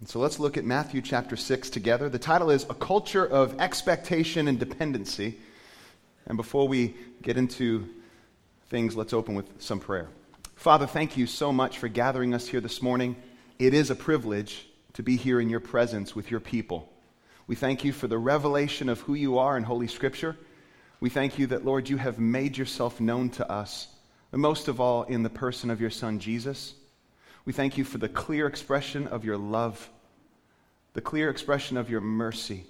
And so let's look at Matthew chapter 6 together. The title is A Culture of Expectation and Dependency. And before we get into things, let's open with some prayer. Father, thank you so much for gathering us here this morning. It is a privilege to be here in your presence with your people. We thank you for the revelation of who you are in Holy Scripture. We thank you that, Lord, you have made yourself known to us, and most of all in the person of your Son, Jesus. We thank you for the clear expression of your love, the clear expression of your mercy.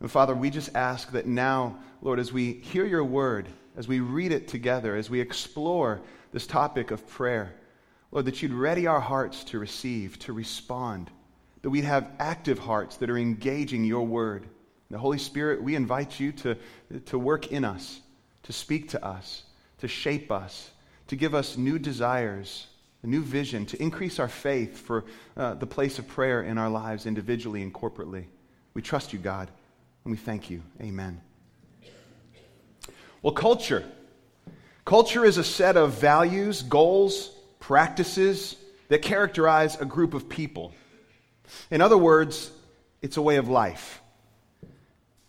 And Father, we just ask that now, Lord, as we hear your word, as we read it together, as we explore this topic of prayer, Lord, that you'd ready our hearts to receive, to respond, that we'd have active hearts that are engaging your word. The Holy Spirit, we invite you to, to work in us, to speak to us, to shape us, to give us new desires, a new vision, to increase our faith for uh, the place of prayer in our lives individually and corporately. We trust you, God, and we thank you. Amen. Well, culture. Culture is a set of values, goals, practices that characterize a group of people. In other words, it's a way of life.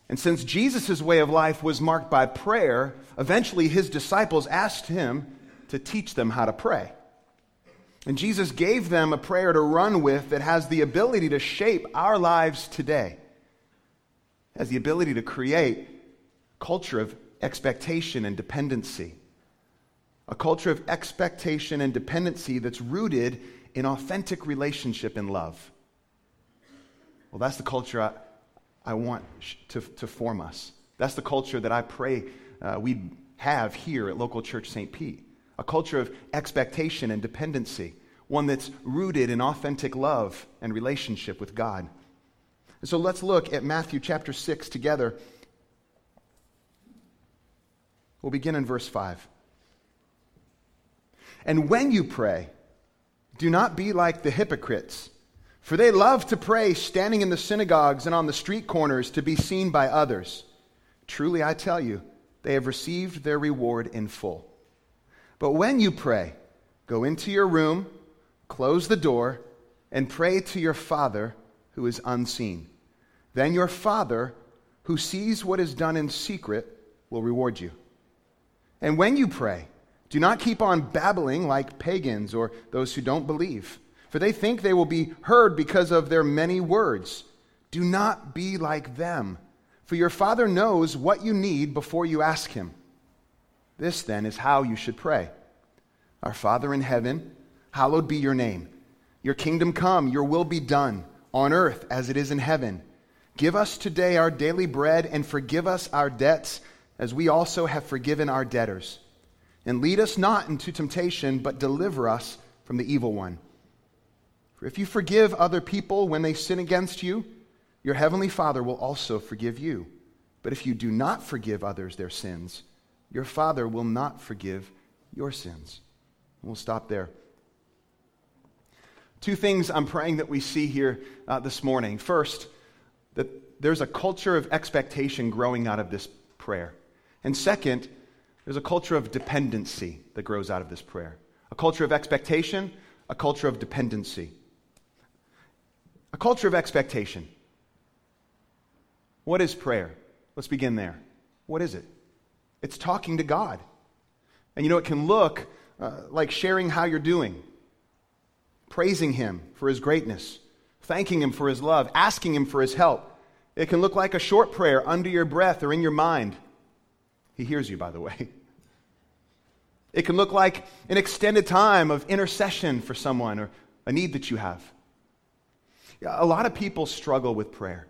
And since Jesus' way of life was marked by prayer, eventually his disciples asked him to teach them how to pray. And Jesus gave them a prayer to run with that has the ability to shape our lives today, has the ability to create a culture of expectation and dependency. A culture of expectation and dependency that's rooted in authentic relationship and love. Well, that's the culture I, I want to, to form us. That's the culture that I pray uh, we have here at Local Church St. Pete a culture of expectation and dependency, one that's rooted in authentic love and relationship with God. And so let's look at Matthew chapter 6 together. We'll begin in verse 5. And when you pray, do not be like the hypocrites, for they love to pray standing in the synagogues and on the street corners to be seen by others. Truly, I tell you, they have received their reward in full. But when you pray, go into your room, close the door, and pray to your Father who is unseen. Then your Father, who sees what is done in secret, will reward you. And when you pray, do not keep on babbling like pagans or those who don't believe, for they think they will be heard because of their many words. Do not be like them, for your Father knows what you need before you ask Him. This, then, is how you should pray Our Father in heaven, hallowed be your name. Your kingdom come, your will be done, on earth as it is in heaven. Give us today our daily bread, and forgive us our debts, as we also have forgiven our debtors. And lead us not into temptation, but deliver us from the evil one. For if you forgive other people when they sin against you, your heavenly Father will also forgive you. But if you do not forgive others their sins, your Father will not forgive your sins. We'll stop there. Two things I'm praying that we see here uh, this morning. First, that there's a culture of expectation growing out of this prayer. And second, there's a culture of dependency that grows out of this prayer. A culture of expectation, a culture of dependency. A culture of expectation. What is prayer? Let's begin there. What is it? It's talking to God. And you know, it can look uh, like sharing how you're doing, praising Him for His greatness, thanking Him for His love, asking Him for His help. It can look like a short prayer under your breath or in your mind. He hears you, by the way. It can look like an extended time of intercession for someone or a need that you have. A lot of people struggle with prayer.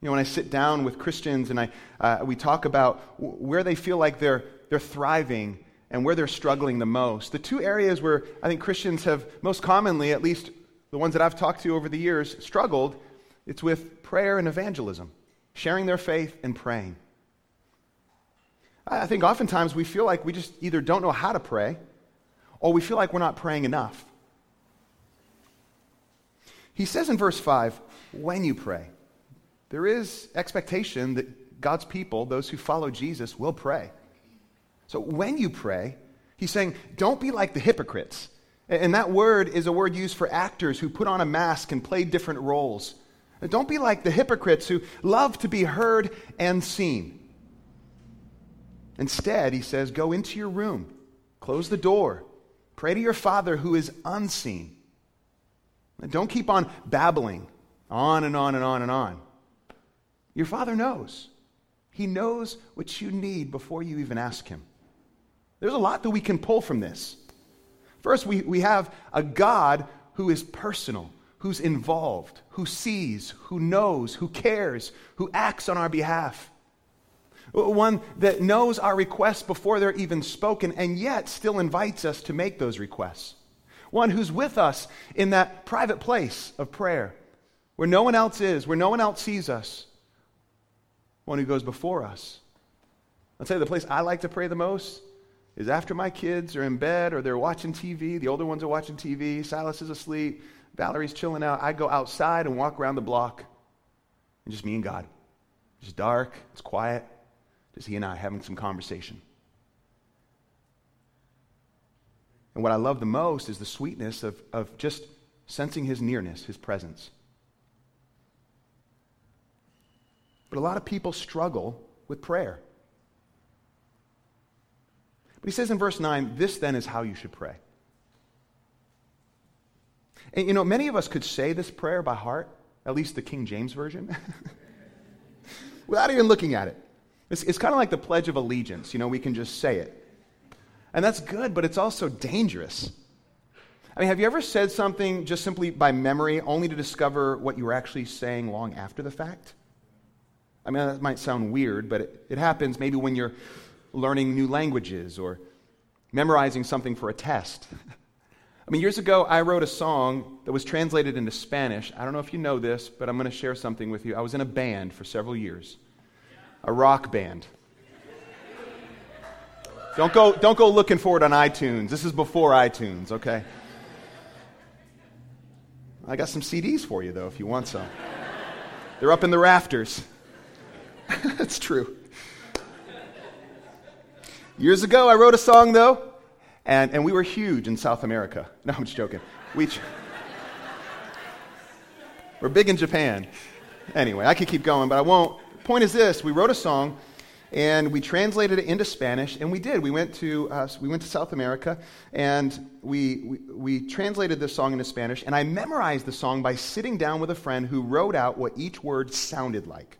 You know, when I sit down with Christians and I, uh, we talk about where they feel like they're, they're thriving and where they're struggling the most, the two areas where I think Christians have most commonly, at least the ones that I've talked to over the years, struggled, it's with prayer and evangelism, sharing their faith and praying. I think oftentimes we feel like we just either don't know how to pray or we feel like we're not praying enough. He says in verse 5 when you pray. There is expectation that God's people, those who follow Jesus, will pray. So when you pray, he's saying, don't be like the hypocrites. And that word is a word used for actors who put on a mask and play different roles. Don't be like the hypocrites who love to be heard and seen. Instead, he says, go into your room, close the door, pray to your Father who is unseen. Don't keep on babbling on and on and on and on. Your Father knows. He knows what you need before you even ask Him. There's a lot that we can pull from this. First, we, we have a God who is personal, who's involved, who sees, who knows, who cares, who acts on our behalf. One that knows our requests before they're even spoken and yet still invites us to make those requests. One who's with us in that private place of prayer where no one else is, where no one else sees us. One who goes before us. I'll tell you the place I like to pray the most is after my kids are in bed or they're watching TV, the older ones are watching TV, Silas is asleep, Valerie's chilling out. I go outside and walk around the block and just me and God. It's dark, it's quiet, just he and I having some conversation. And what I love the most is the sweetness of, of just sensing his nearness, his presence. But a lot of people struggle with prayer. But he says in verse 9, this then is how you should pray. And you know, many of us could say this prayer by heart, at least the King James Version, without even looking at it. It's, it's kind of like the Pledge of Allegiance. You know, we can just say it. And that's good, but it's also dangerous. I mean, have you ever said something just simply by memory only to discover what you were actually saying long after the fact? I mean, that might sound weird, but it, it happens maybe when you're learning new languages or memorizing something for a test. I mean, years ago, I wrote a song that was translated into Spanish. I don't know if you know this, but I'm going to share something with you. I was in a band for several years, a rock band. Don't go, don't go looking for it on iTunes. This is before iTunes, okay? I got some CDs for you, though, if you want some. They're up in the rafters. That's true. Years ago, I wrote a song, though, and, and we were huge in South America. No, I'm just joking. We we're big in Japan. Anyway, I could keep going, but I won't. Point is this we wrote a song and we translated it into Spanish, and we did. We went to, uh, we went to South America, and we, we, we translated this song into Spanish, and I memorized the song by sitting down with a friend who wrote out what each word sounded like.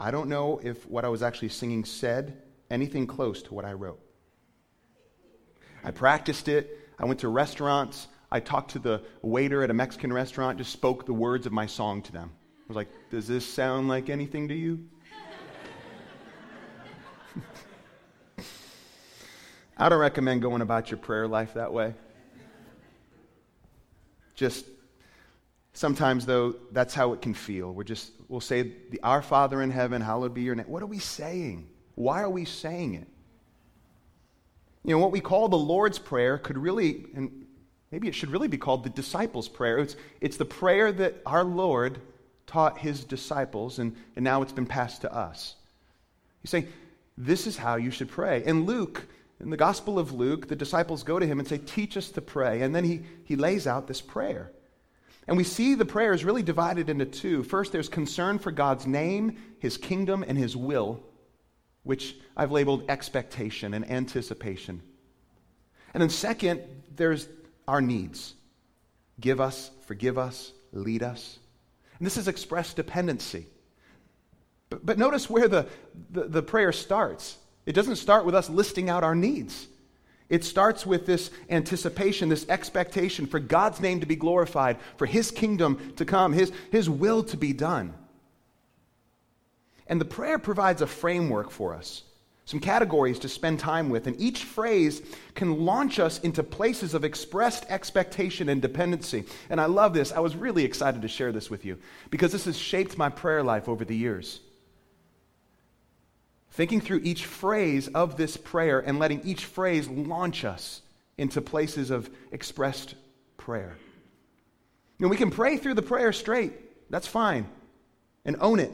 I don't know if what I was actually singing said anything close to what I wrote. I practiced it. I went to restaurants. I talked to the waiter at a Mexican restaurant, just spoke the words of my song to them. I was like, Does this sound like anything to you? I don't recommend going about your prayer life that way. Just sometimes, though, that's how it can feel. We're just, we'll say, Our Father in heaven, hallowed be your name. What are we saying? Why are we saying it? You know, what we call the Lord's Prayer could really, and maybe it should really be called the disciples' prayer. It's, it's the prayer that our Lord taught his disciples, and, and now it's been passed to us. He's saying, This is how you should pray. And Luke, in the Gospel of Luke, the disciples go to him and say, Teach us to pray. And then he, he lays out this prayer. And we see the prayer is really divided into two. First, there's concern for God's name, his kingdom, and his will which I've labeled expectation and anticipation. And then, second, there's our needs give us, forgive us, lead us. And this is expressed dependency. But, but notice where the, the, the prayer starts. It doesn't start with us listing out our needs. It starts with this anticipation, this expectation for God's name to be glorified, for His kingdom to come, His, His will to be done. And the prayer provides a framework for us, some categories to spend time with. And each phrase can launch us into places of expressed expectation and dependency. And I love this. I was really excited to share this with you because this has shaped my prayer life over the years. Thinking through each phrase of this prayer and letting each phrase launch us into places of expressed prayer. You we can pray through the prayer straight. That's fine. And own it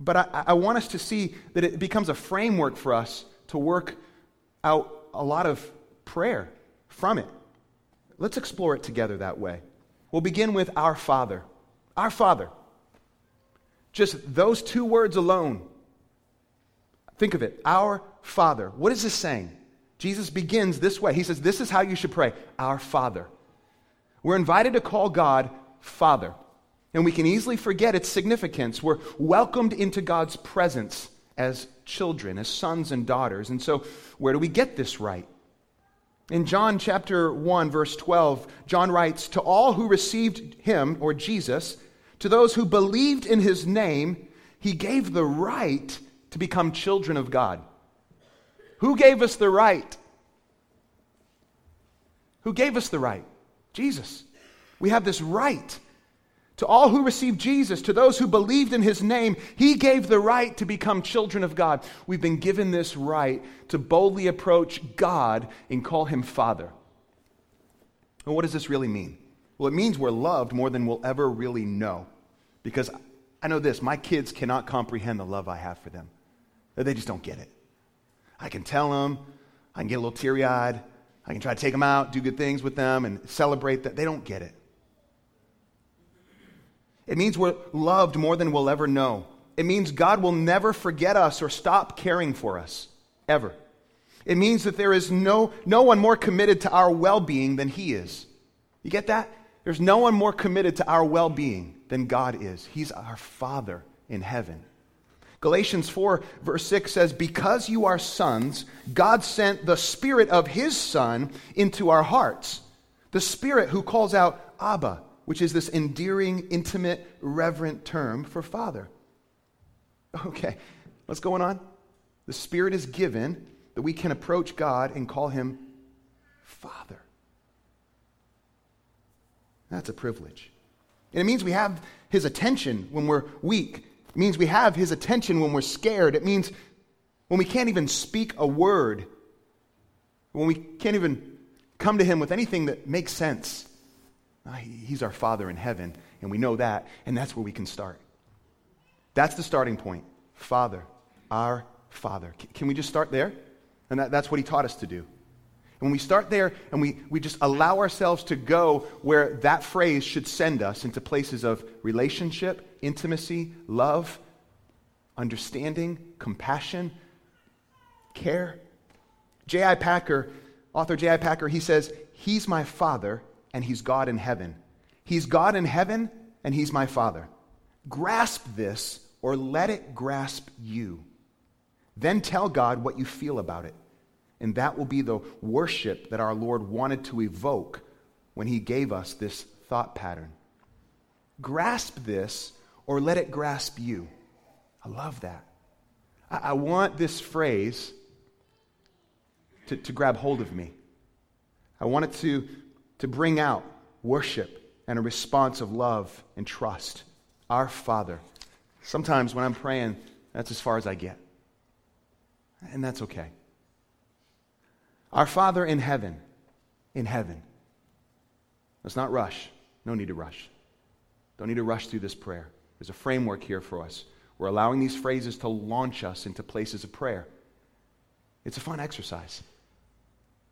but I, I, want us to see that it becomes a framework for us to work out a lot of prayer from it. Let's explore it together that way. We'll begin with our Father. Our Father. Just those two words alone. Think of it. Our Father. What is this saying? Jesus begins this way. He says, This is how you should pray Our Father. We're invited to call God Father. And we can easily forget its significance. We're welcomed into God's presence as children, as sons and daughters. And so, where do we get this right? In John chapter 1, verse 12, John writes, To all who received him, or Jesus, to those who believed in his name, he gave the right to become children of God. Who gave us the right? Who gave us the right? Jesus. We have this right. To all who received Jesus, to those who believed in his name, he gave the right to become children of God. We've been given this right to boldly approach God and call him Father. And what does this really mean? Well, it means we're loved more than we'll ever really know. Because I know this my kids cannot comprehend the love I have for them, they just don't get it. I can tell them, I can get a little teary eyed, I can try to take them out, do good things with them, and celebrate that. They don't get it. It means we're loved more than we'll ever know. It means God will never forget us or stop caring for us, ever. It means that there is no, no one more committed to our well being than He is. You get that? There's no one more committed to our well being than God is. He's our Father in heaven. Galatians 4, verse 6 says, Because you are sons, God sent the Spirit of His Son into our hearts. The Spirit who calls out, Abba, which is this endearing, intimate, reverent term for father. Okay, what's going on? The Spirit is given that we can approach God and call Him Father. That's a privilege. And it means we have His attention when we're weak. It means we have His attention when we're scared. It means when we can't even speak a word, when we can't even come to Him with anything that makes sense. Ah, he's our Father in heaven, and we know that, and that's where we can start. That's the starting point. Father, our Father. Can we just start there? And that, that's what he taught us to do. And when we start there and we, we just allow ourselves to go where that phrase should send us into places of relationship, intimacy, love, understanding, compassion, care. J.I. Packer, author J.I. Packer, he says, He's my Father and He's God in heaven. He's God in heaven, and He's my Father. Grasp this, or let it grasp you. Then tell God what you feel about it. And that will be the worship that our Lord wanted to evoke when He gave us this thought pattern. Grasp this, or let it grasp you. I love that. I, I want this phrase to, to grab hold of me. I want it to to bring out worship and a response of love and trust. Our Father. Sometimes when I'm praying, that's as far as I get. And that's okay. Our Father in heaven, in heaven. Let's not rush. No need to rush. Don't need to rush through this prayer. There's a framework here for us. We're allowing these phrases to launch us into places of prayer. It's a fun exercise.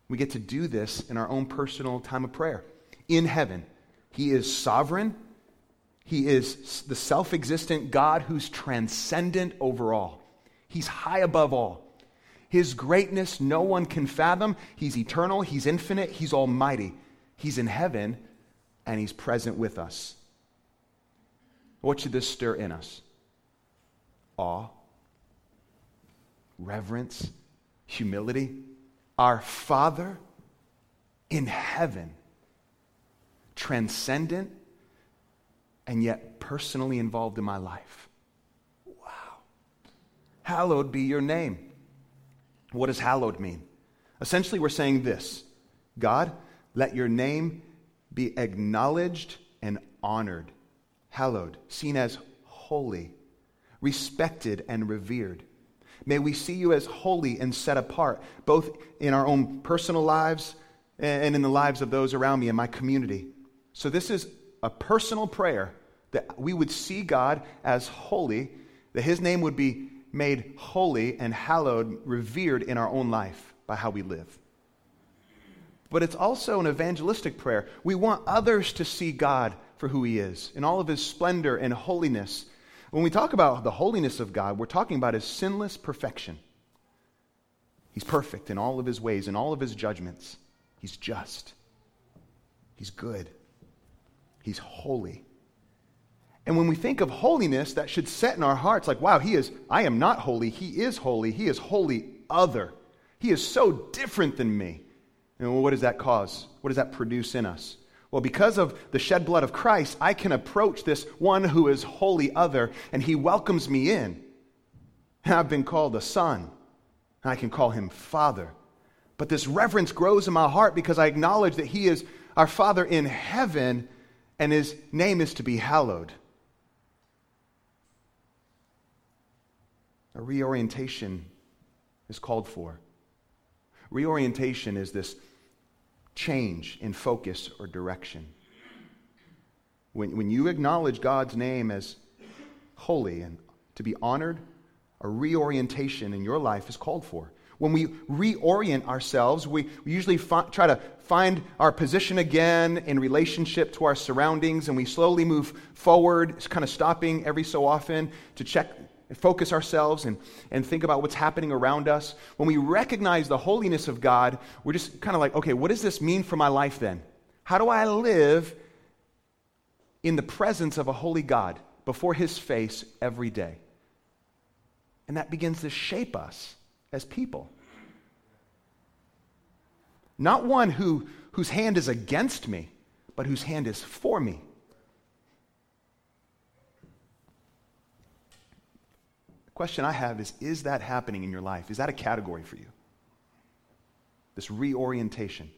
We get to do this in our own personal time of prayer. In heaven, He is sovereign. He is the self existent God who's transcendent over all. He's high above all. His greatness no one can fathom. He's eternal, He's infinite, He's almighty. He's in heaven, and He's present with us. What should this stir in us? Awe, reverence, humility our Father in heaven, transcendent and yet personally involved in my life. Wow. Hallowed be your name. What does hallowed mean? Essentially, we're saying this God, let your name be acknowledged and honored, hallowed, seen as holy, respected and revered. May we see you as holy and set apart, both in our own personal lives and in the lives of those around me in my community. So, this is a personal prayer that we would see God as holy, that His name would be made holy and hallowed, revered in our own life by how we live. but it's also an evangelistic prayer. We want others to see God for who He is in all of His splendor and holiness. When we talk about the holiness of God, we're talking about His sinless perfection. He's perfect in all of His ways, in all of His judgments. He's just, He's good, He's holy. And when we think of holiness, that should set in our hearts like, wow, he is, I am not holy. He is holy. He is wholly other. He is so different than me. And what does that cause? What does that produce in us? Well, because of the shed blood of Christ, I can approach this one who is wholly other, and he welcomes me in. And I've been called a son, and I can call him father. But this reverence grows in my heart because I acknowledge that he is our Father in heaven, and his name is to be hallowed. A reorientation is called for. Reorientation is this change in focus or direction. When, when you acknowledge God's name as holy and to be honored, a reorientation in your life is called for. When we reorient ourselves, we, we usually fi- try to find our position again in relationship to our surroundings, and we slowly move forward, kind of stopping every so often to check focus ourselves and, and think about what's happening around us, when we recognize the holiness of God, we're just kind of like, okay, what does this mean for my life then? How do I live in the presence of a holy God before his face every day? And that begins to shape us as people. Not one who, whose hand is against me, but whose hand is for me. Question I have is Is that happening in your life? Is that a category for you? This reorientation.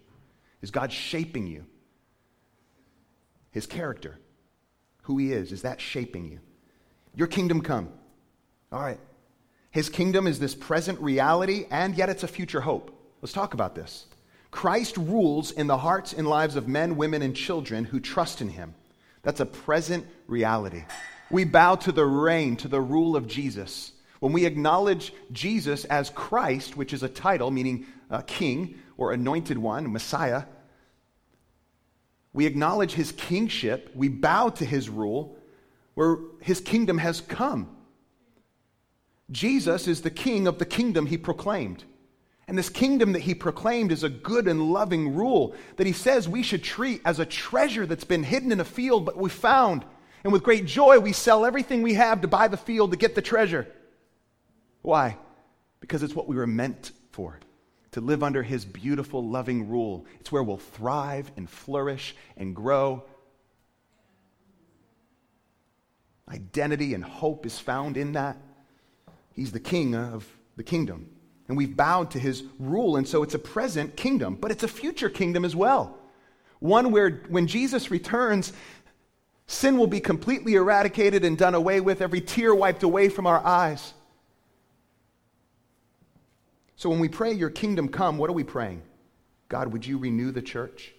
Is God shaping you? His character, who He is, is that shaping you? Your kingdom come. All right. His kingdom is this present reality, and yet it's a future hope. Let's talk about this. Christ rules in the hearts and lives of men, women, and children who trust in Him. That's a present reality. We bow to the reign, to the rule of Jesus. When we acknowledge Jesus as Christ, which is a title meaning a king or anointed one, Messiah, we acknowledge his kingship, we bow to his rule, where his kingdom has come. Jesus is the king of the kingdom he proclaimed. And this kingdom that he proclaimed is a good and loving rule that he says we should treat as a treasure that's been hidden in a field, but we found and with great joy, we sell everything we have to buy the field to get the treasure. Why? Because it's what we were meant for to live under His beautiful, loving rule. It's where we'll thrive and flourish and grow. Identity and hope is found in that. He's the king of the kingdom. And we've bowed to his rule, and so it's a present kingdom, but it's a future kingdom as well. One where when Jesus returns, Sin will be completely eradicated and done away with, every tear wiped away from our eyes. So when we pray, Your kingdom come, what are we praying? God, would you renew the church?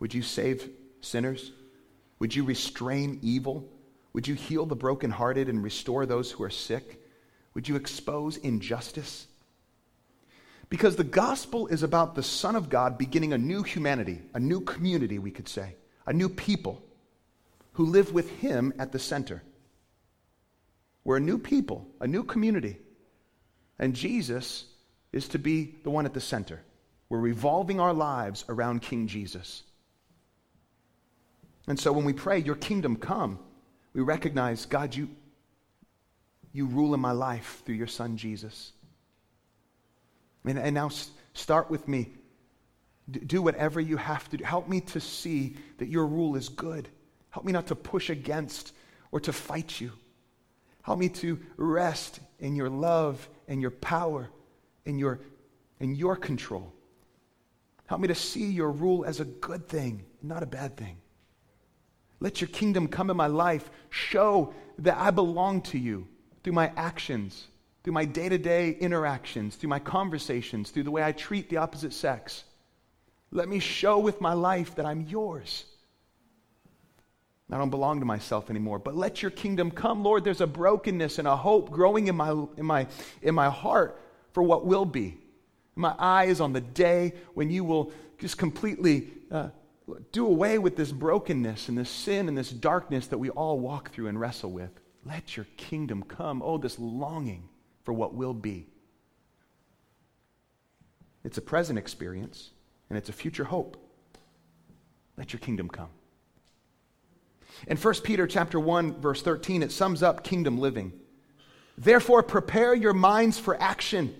Would you save sinners? Would you restrain evil? Would you heal the brokenhearted and restore those who are sick? Would you expose injustice? Because the gospel is about the Son of God beginning a new humanity, a new community, we could say, a new people who live with Him at the center. We're a new people, a new community. And Jesus is to be the one at the center. We're revolving our lives around King Jesus. And so when we pray, Your kingdom come, we recognize, God, you, you rule in my life through your Son, Jesus. And, and now start with me. Do whatever you have to do. Help me to see that your rule is good Help me not to push against or to fight you. Help me to rest in your love and your power and your, in your control. Help me to see your rule as a good thing, not a bad thing. Let your kingdom come in my life. Show that I belong to you through my actions, through my day to day interactions, through my conversations, through the way I treat the opposite sex. Let me show with my life that I'm yours. I don't belong to myself anymore. But let your kingdom come, Lord. There's a brokenness and a hope growing in my, in my, in my heart for what will be. My eye is on the day when you will just completely uh, do away with this brokenness and this sin and this darkness that we all walk through and wrestle with. Let your kingdom come. Oh, this longing for what will be. It's a present experience and it's a future hope. Let your kingdom come. In 1 Peter chapter 1 verse 13 it sums up kingdom living. Therefore prepare your minds for action.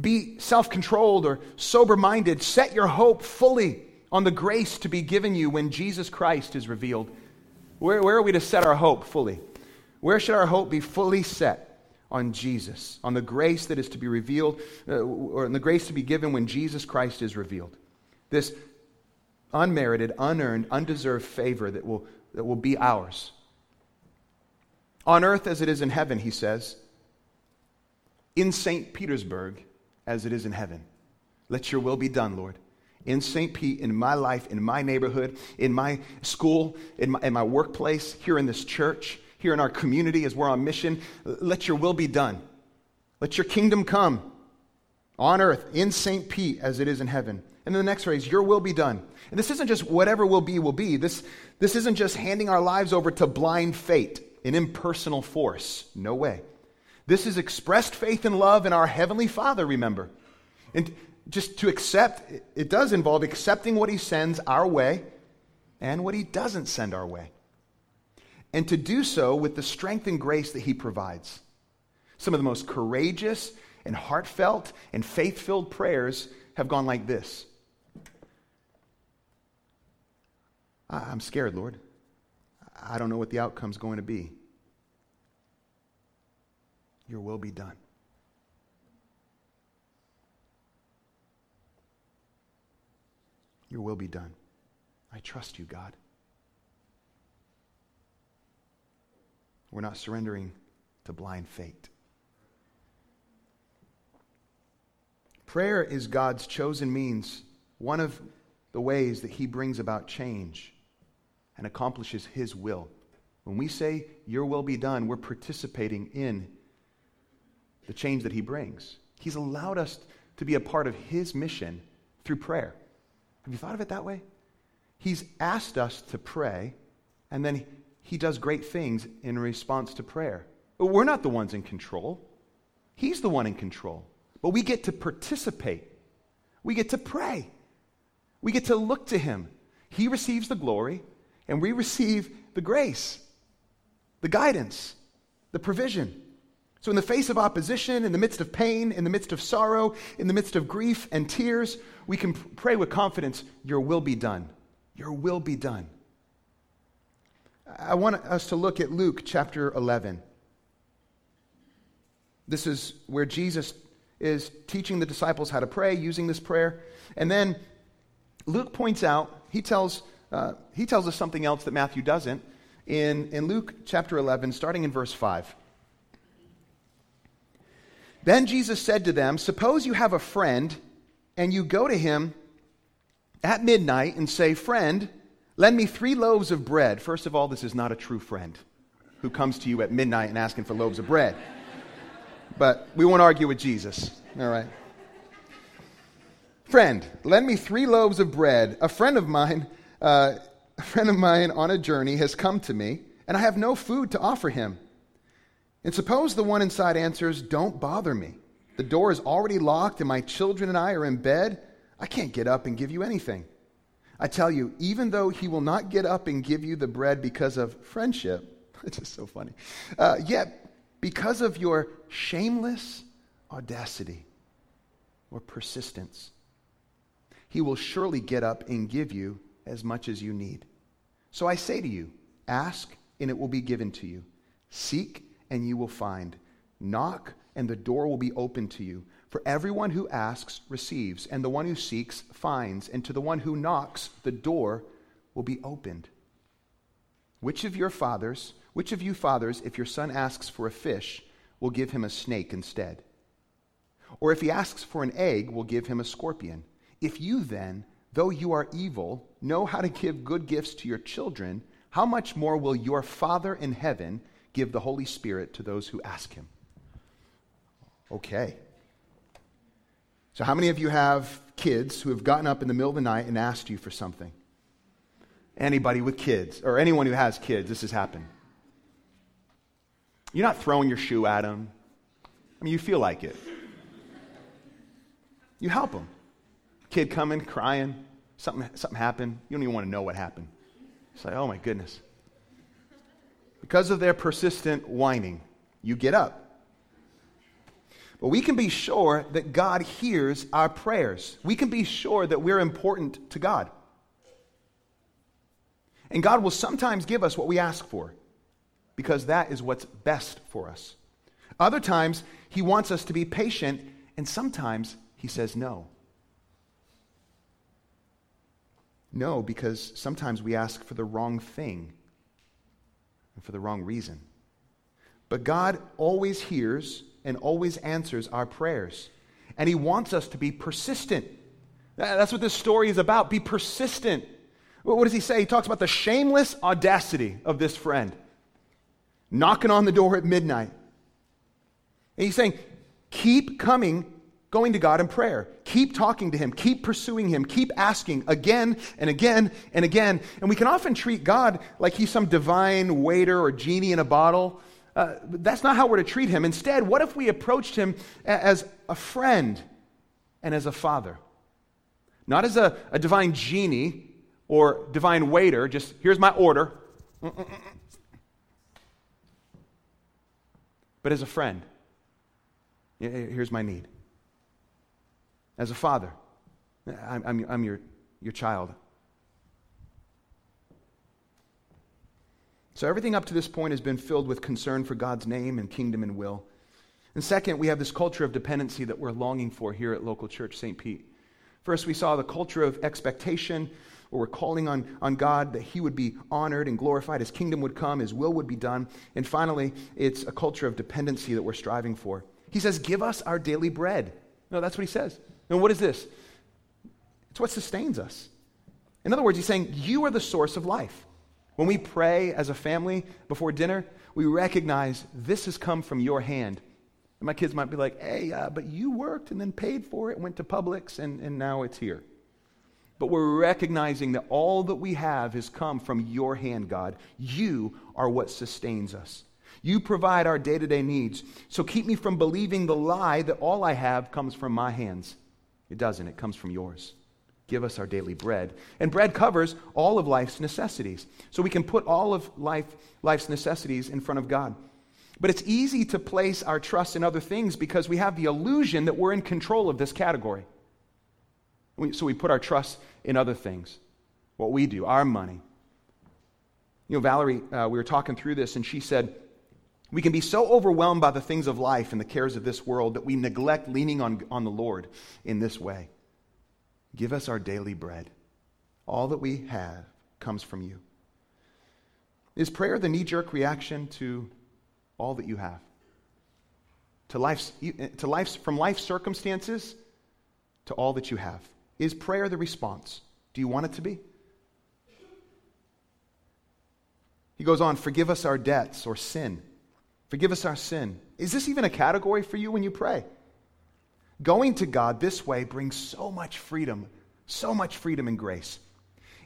Be self-controlled or sober-minded. Set your hope fully on the grace to be given you when Jesus Christ is revealed. Where, where are we to set our hope fully? Where should our hope be fully set? On Jesus, on the grace that is to be revealed, uh, or on the grace to be given when Jesus Christ is revealed. This unmerited, unearned, undeserved favor that will, that will be ours. On earth as it is in heaven, he says, in St. Petersburg as it is in heaven. Let your will be done, Lord. In St. Pete, in my life, in my neighborhood, in my school, in my, in my workplace, here in this church, here in our community as we're on mission, let your will be done. Let your kingdom come on earth, in St. Pete, as it is in heaven. And then the next phrase, your will be done. And this isn't just whatever will be, will be. This, this isn't just handing our lives over to blind fate, an impersonal force. No way. This is expressed faith and love in our Heavenly Father, remember. And just to accept, it does involve accepting what He sends our way and what He doesn't send our way. And to do so with the strength and grace that He provides. Some of the most courageous and heartfelt and faith filled prayers have gone like this I'm scared, Lord. I don't know what the outcome's going to be. Your will be done. Your will be done. I trust you, God. We're not surrendering to blind fate. Prayer is God's chosen means, one of the ways that He brings about change and accomplishes His will. When we say, Your will be done, we're participating in the change that He brings. He's allowed us to be a part of His mission through prayer. Have you thought of it that way? He's asked us to pray, and then He does great things in response to prayer. But we're not the ones in control, He's the one in control. But we get to participate, we get to pray, we get to look to Him. He receives the glory, and we receive the grace, the guidance, the provision. So, in the face of opposition, in the midst of pain, in the midst of sorrow, in the midst of grief and tears, we can pray with confidence, Your will be done. Your will be done. I want us to look at Luke chapter 11. This is where Jesus is teaching the disciples how to pray using this prayer. And then Luke points out, he tells uh, he tells us something else that Matthew doesn't in, in Luke chapter 11, starting in verse 5. Then Jesus said to them, Suppose you have a friend, and you go to him at midnight and say, Friend, lend me three loaves of bread. First of all, this is not a true friend who comes to you at midnight and asking for loaves of bread. But we won't argue with Jesus. All right. Friend, lend me three loaves of bread. A friend of mine uh, a friend of mine on a journey has come to me, and I have no food to offer him. And suppose the one inside answers, Don't bother me. The door is already locked, and my children and I are in bed. I can't get up and give you anything. I tell you, even though he will not get up and give you the bread because of friendship, it's just so funny, uh, yet because of your shameless audacity or persistence, he will surely get up and give you as much as you need. So I say to you ask, and it will be given to you. Seek, and you will find. Knock, and the door will be opened to you. For everyone who asks receives, and the one who seeks finds, and to the one who knocks, the door will be opened. Which of your fathers, which of you fathers, if your son asks for a fish, will give him a snake instead? Or if he asks for an egg, will give him a scorpion? If you then, though you are evil, know how to give good gifts to your children, how much more will your Father in heaven give the Holy Spirit to those who ask him? Okay. So, how many of you have kids who have gotten up in the middle of the night and asked you for something? Anybody with kids, or anyone who has kids, this has happened. You're not throwing your shoe at them. I mean, you feel like it. You help them. Kid coming, crying, something, something happened. You don't even want to know what happened. It's like, oh my goodness. Because of their persistent whining, you get up. But we can be sure that God hears our prayers. We can be sure that we're important to God. And God will sometimes give us what we ask for because that is what's best for us. Other times, He wants us to be patient, and sometimes He says no. No, because sometimes we ask for the wrong thing and for the wrong reason. But God always hears and always answers our prayers. And He wants us to be persistent. That's what this story is about. Be persistent. What does He say? He talks about the shameless audacity of this friend knocking on the door at midnight. And He's saying, keep coming going to God in prayer. Keep talking to Him. Keep pursuing Him. Keep asking again and again and again. And we can often treat God like He's some divine waiter or genie in a bottle. Uh, that's not how we're to treat Him. Instead, what if we approached Him as a friend and as a father? Not as a, a divine genie or divine waiter, just here's my order. But as a friend, here's my need as a father. I'm, I'm, I'm your, your child. So everything up to this point has been filled with concern for God's name and kingdom and will. And second, we have this culture of dependency that we're longing for here at local church St. Pete. First, we saw the culture of expectation, where we're calling on, on God that He would be honored and glorified, His kingdom would come, His will would be done. And finally, it's a culture of dependency that we're striving for. He says, Give us our daily bread. No, that's what He says. And what is this? It's what sustains us. In other words, he's saying, You are the source of life. When we pray as a family before dinner, we recognize this has come from your hand. And my kids might be like, Hey, uh, but you worked and then paid for it, went to Publix, and, and now it's here. But we're recognizing that all that we have has come from your hand, God. You are what sustains us. You provide our day to day needs. So keep me from believing the lie that all I have comes from my hands. It doesn't, it comes from yours. Give us our daily bread. And bread covers all of life's necessities. So we can put all of life, life's necessities in front of God. But it's easy to place our trust in other things because we have the illusion that we're in control of this category. So we put our trust in other things, what we do, our money. You know, Valerie, uh, we were talking through this, and she said, we can be so overwhelmed by the things of life and the cares of this world that we neglect leaning on, on the Lord in this way. Give us our daily bread. All that we have comes from you. Is prayer the knee jerk reaction to all that you have? To life's, to life's, from life's circumstances to all that you have? Is prayer the response? Do you want it to be? He goes on, forgive us our debts or sin Forgive us our sin. Is this even a category for you when you pray? Going to God this way brings so much freedom, so much freedom and grace.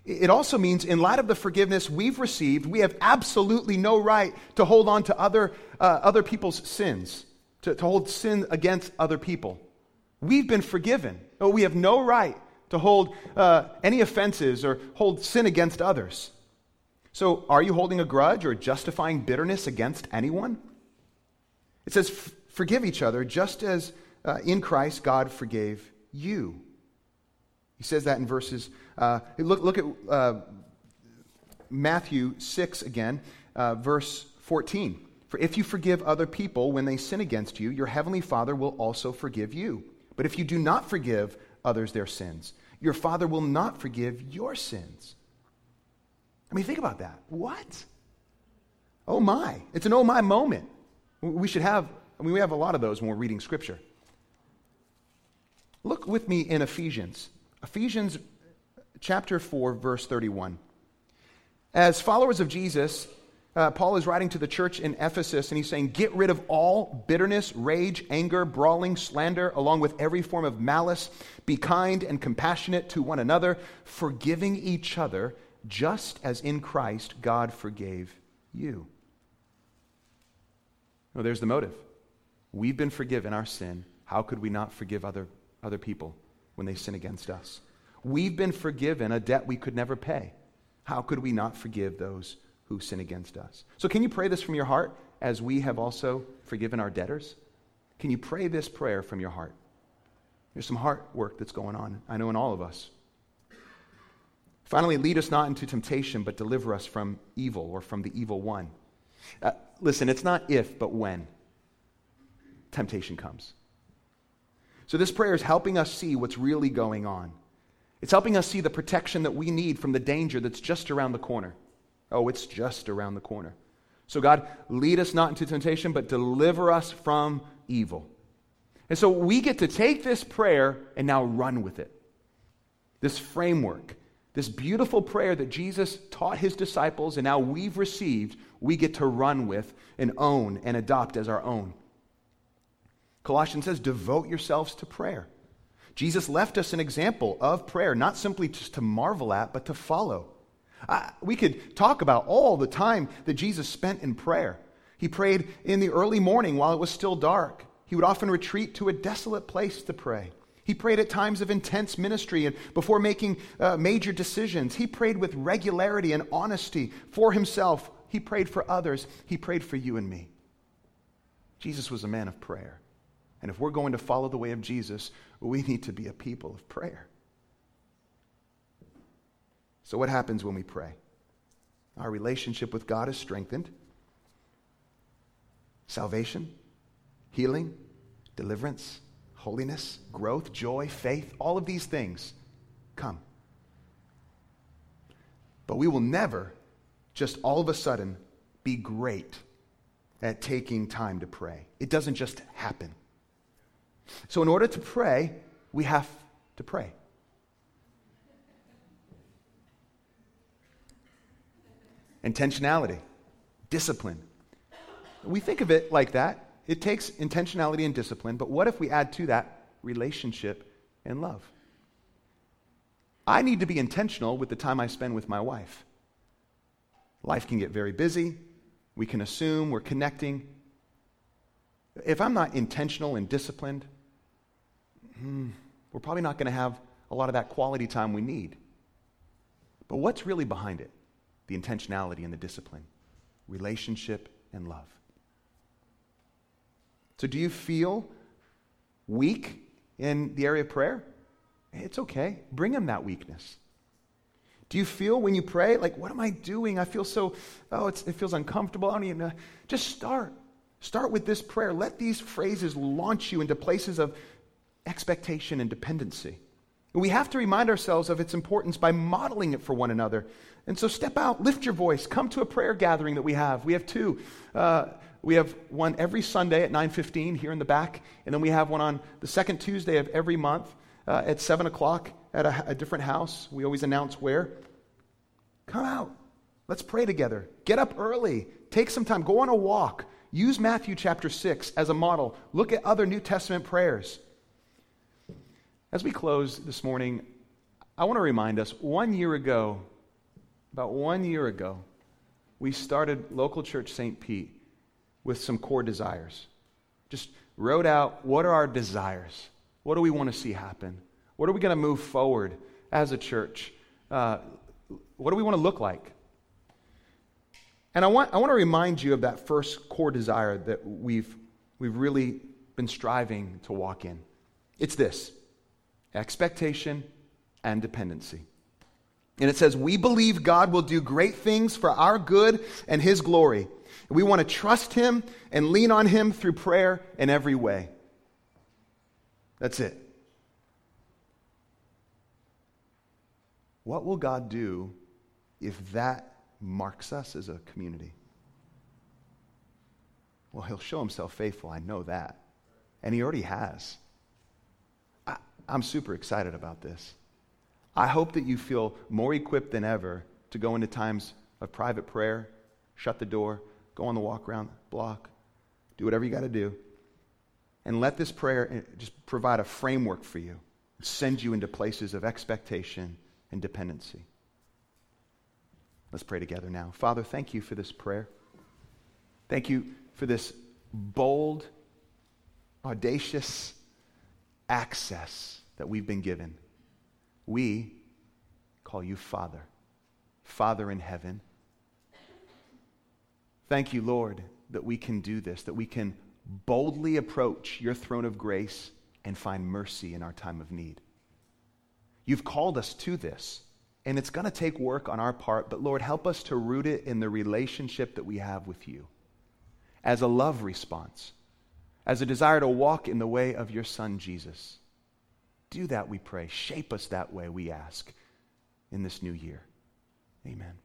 It also means, in light of the forgiveness we've received, we have absolutely no right to hold on to other, uh, other people's sins, to, to hold sin against other people. We've been forgiven. but we have no right to hold uh, any offenses or hold sin against others. So, are you holding a grudge or justifying bitterness against anyone? It says, Forgive each other just as uh, in Christ God forgave you. He says that in verses. Uh, look, look at uh, Matthew 6 again, uh, verse 14. For if you forgive other people when they sin against you, your heavenly Father will also forgive you. But if you do not forgive others their sins, your Father will not forgive your sins. I mean, think about that. What? Oh my. It's an oh my moment. We should have, I mean, we have a lot of those when we're reading Scripture. Look with me in Ephesians. Ephesians chapter 4, verse 31. As followers of Jesus, uh, Paul is writing to the church in Ephesus, and he's saying, Get rid of all bitterness, rage, anger, brawling, slander, along with every form of malice. Be kind and compassionate to one another, forgiving each other, just as in Christ God forgave you. Well, there's the motive. We've been forgiven our sin. How could we not forgive other, other people when they sin against us? We've been forgiven a debt we could never pay. How could we not forgive those who sin against us? So, can you pray this from your heart as we have also forgiven our debtors? Can you pray this prayer from your heart? There's some heart work that's going on, I know, in all of us. Finally, lead us not into temptation, but deliver us from evil or from the evil one. Uh, listen, it's not if, but when temptation comes. So, this prayer is helping us see what's really going on. It's helping us see the protection that we need from the danger that's just around the corner. Oh, it's just around the corner. So, God, lead us not into temptation, but deliver us from evil. And so we get to take this prayer and now run with it. This framework, this beautiful prayer that Jesus taught his disciples and now we've received, we get to run with and own and adopt as our own. Colossians says, devote yourselves to prayer. Jesus left us an example of prayer, not simply just to marvel at, but to follow. Uh, we could talk about all the time that Jesus spent in prayer. He prayed in the early morning while it was still dark. He would often retreat to a desolate place to pray. He prayed at times of intense ministry and before making uh, major decisions. He prayed with regularity and honesty for himself. He prayed for others. He prayed for you and me. Jesus was a man of prayer. And if we're going to follow the way of Jesus, we need to be a people of prayer. So, what happens when we pray? Our relationship with God is strengthened. Salvation, healing, deliverance, holiness, growth, joy, faith, all of these things come. But we will never just all of a sudden be great at taking time to pray. It doesn't just happen. So, in order to pray, we have to pray. Intentionality, discipline. We think of it like that. It takes intentionality and discipline, but what if we add to that relationship and love? I need to be intentional with the time I spend with my wife. Life can get very busy. We can assume we're connecting. If I'm not intentional and disciplined, hmm, we're probably not going to have a lot of that quality time we need. But what's really behind it? The intentionality and the discipline, relationship and love. So, do you feel weak in the area of prayer? It's okay. Bring him that weakness. Do you feel when you pray, like, what am I doing? I feel so, oh, it feels uncomfortable. I don't even know. Just start. Start with this prayer. Let these phrases launch you into places of expectation and dependency. We have to remind ourselves of its importance by modeling it for one another. And so step out, lift your voice, come to a prayer gathering that we have. We have two. Uh, we have one every Sunday at 9.15 here in the back, and then we have one on the second Tuesday of every month uh, at 7 o'clock at a, a different house. We always announce where. Come out. Let's pray together. Get up early. Take some time. Go on a walk. Use Matthew chapter 6 as a model. Look at other New Testament prayers. As we close this morning, I want to remind us one year ago, about one year ago, we started local church St. Pete with some core desires. Just wrote out what are our desires? What do we want to see happen? What are we going to move forward as a church? Uh, what do we want to look like? And I want, I want to remind you of that first core desire that we've, we've really been striving to walk in. It's this expectation, and dependency. And it says, We believe God will do great things for our good and His glory. We want to trust Him and lean on Him through prayer in every way. That's it. What will God do if that marks us as a community? Well, He'll show Himself faithful. I know that. And He already has. I'm super excited about this. I hope that you feel more equipped than ever to go into times of private prayer, shut the door, go on the walk around block, do whatever you got to do. And let this prayer eh, just provide a framework for you, send you into places of expectation and dependency. Let's pray together now. Father, thank you for this prayer. Thank you for this bold, audacious access that we've been given. We call you Father, Father in heaven. Thank you, Lord, that we can do this, that we can boldly approach your throne of grace and find mercy in our time of need. You've called us to this, and it's going to take work on our part, but Lord, help us to root it in the relationship that we have with you as a love response, as a desire to walk in the way of your Son, Jesus. Do that, we pray. Shape us that way, we ask, in this new year. Amen.